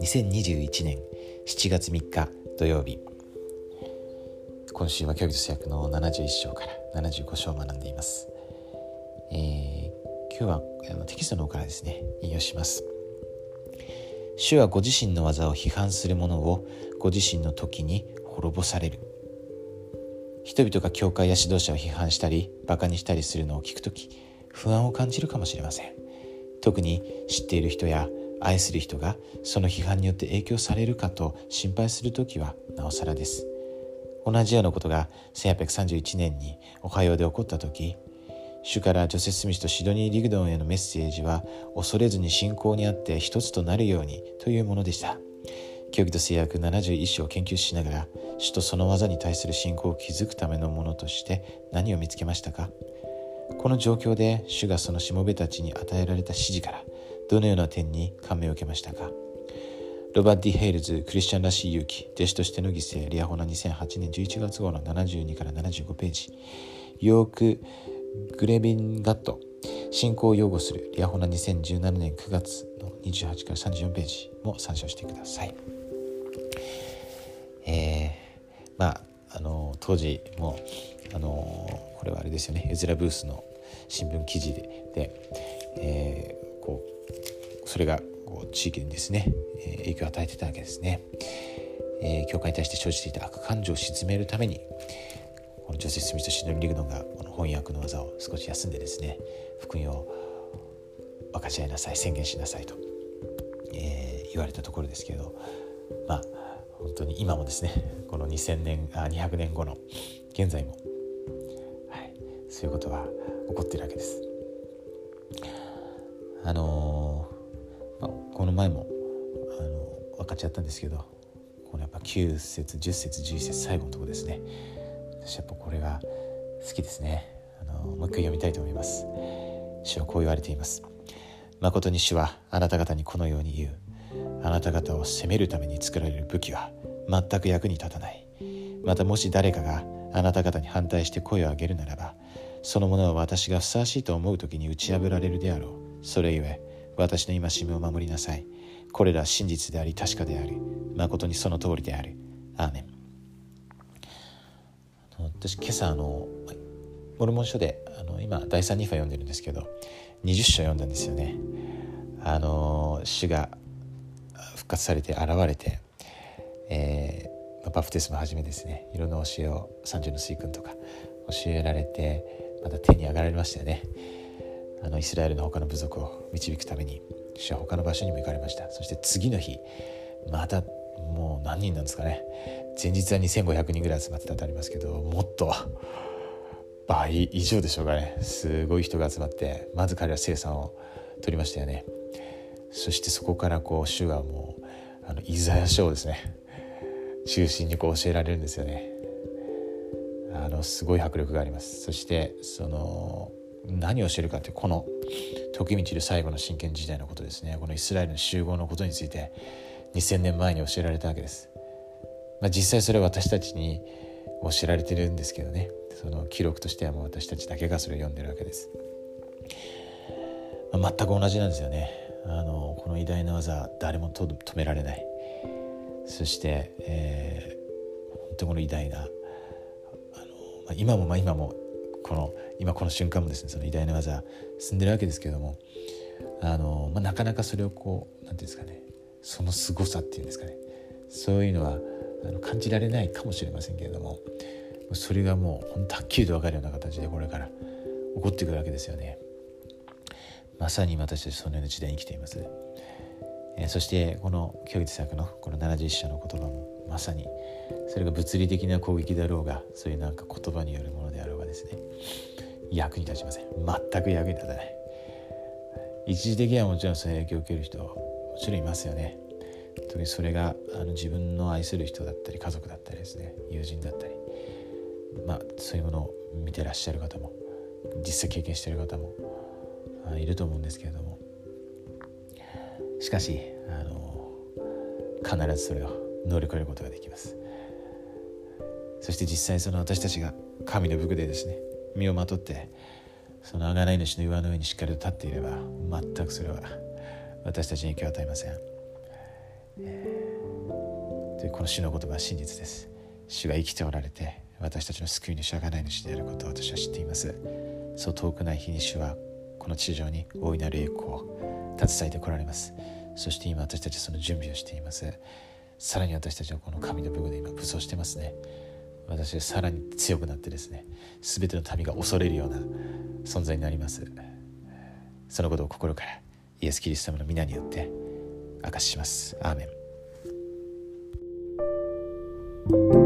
2021年7月3日土曜日今週は教育と役の71章から75章を学んでいます、えー、今日はあのテキストの方からですね引用します。主はご自身の技を批判する者をご自身の時に滅ぼされる。人々が教会や指導者を批判したりバカにしたりするのを聞く時不安を感じるかもしれません。特に知っている人や愛する人がその批判によって影響されるかと心配する時はなおさらです。同じようなことが1831年にオハイオで起こった時主からジョセフ・スミスとシドニー・リグドンへのメッセージは恐れずに信仰にあって一つとなるようにというものでした。教義と制約71章を研究しながら主とその技に対する信仰を築くためのものとして何を見つけましたか？この状況で主がそのしもべたちに与えられた指示からどのような点に感銘を受けましたか？ロバーティ・ヘイルズ、クリスチャンらしい勇気、弟子としての犠牲、リアホナ2008年11月号の72から75ページ、ヨーク・グレビンガット、信仰を擁護するリアホナ2017年9月の28から34ページも参照してください。えー、まあ当時もあのこれはあれですよねエズラ・ブースの新聞記事でで、えー、こうそれがこう地域にですね、えー、影響を与えてたわけですね。えー、教会に対して生じていた悪感情を鎮めるためにこのジョセフ・スミスとシドニー・リグノンがこの翻訳の技を少し休んでですね福音を分かち合いなさい宣言しなさいと、えー、言われたところですけどまあ本当に今もですねこの2000年あ200年後の現在も、はい、そういうことが起こってるわけです。あのー、まあ、この前もあの分かっちゃったんですけどこのやっぱ9節10節11節最後のとこですね。私やっぱこれが好きですね。あのもう一回読みたいと思います。主はこう言われています誠に主はあなた方にこのように言う。あなた方を責めるために作られる武器は全く役に立たない。またもし誰かがあなた方に反対して声を上げるならばそのものは私がふさわしいと思う時に打ち破られるであろう。それゆえ私の戒めを守りなさい。これら真実であり確かである。誠にその通りである。アーメン。私今朝あのモルモン書であの今第3ニファ読んでるんですけど20章読んだんですよね。あの主が活されて現れて、えー、バプテスマはじめですね。いろんな教えを三十の水君とか教えられてまた手に上がられましたよね。あのイスラエルの他の部族を導くために主は他の場所にも行かれました。そして次の日またもう何人なんですかね。前日は2500人ぐらい集まってたとありますけどもっと倍以上でしょうかね。すごい人が集まってまず彼は生産を取りましたよね。そしてそこからこう主はもうあのイザヤ書をですね。中心にこう教えられるんですよね。あのすごい迫力があります。そしてその何を教えるかというこの時道で最後の真剣時代のことですね。このイスラエルの集合のことについて2000年前に教えられたわけです、まあ、実際それは私たちに教えられてるんですけどね。その記録としてはもう私たちだけがそれを読んでるわけです、全く同じなんですよね。あのこの偉大な技誰も止められないそして、えー、本当この偉大なあの、まあ、今もまあ今もこの今この瞬間もですねその偉大な技進んでるわけですけどもあの、まあ、なかなかそれをこう何て言うんですかねその凄さっていうんですかねそういうのはあの感じられないかもしれませんけれどもそれがもう本当はっきりと分かるような形でこれから起こってくるわけですよね。まさに私たちそのような時代に生きています。えー、そしてこの教育作のこの71章の言葉もまさにそれが物理的な攻撃だろうがそういうなんか言葉によるものであろうがですね。役に立ちません。全く役に立たない。一時的にはもちろんその影響を受ける人もちろんいますよね。特にそれがあの自分の愛する人だったり家族だったりですね。友人だったり。まあそういうものを見てらっしゃる方も実際経験してる方もいると思うんですけれども。しかしあの必ずそれを乗り越えることができます。そして実際その私たちが神の武具でですね身をまとってその贖い主の岩の上にしっかりと立っていれば全くそれは私たちに影響を与えません、えー、というこの主の言葉は真実です。主が生きておられて私たちの救い主贖い主であることを私は知っています。そう遠くない日に主はこの地上に大いなる栄光を携えてこられます。そして今私たちその準備をしています。さらに私たちはこの神の部分で今武装してますね。私はさらに強くなってですね全ての民が恐れるような存在になります。そのことを心からイエス・キリスト様の皆によって明かしします。アーメン。